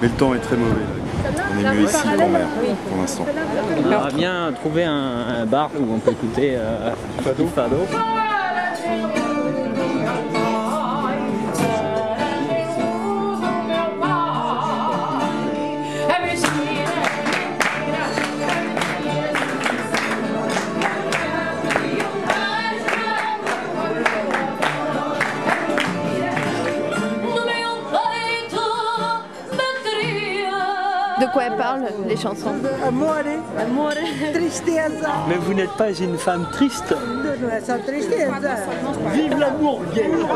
Mais le temps est très mauvais. On est mieux ici qu'en mer pour l'instant. On aimerait bien trouver un, un bar où on peut écouter euh, du fado. De quoi elles parlent, les chansons Amore, tristeza, Mais vous n'êtes pas une femme triste. Vive l'amour gay Non,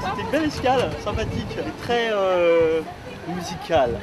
c'était une belle escale, sympathique, et très euh, musicale.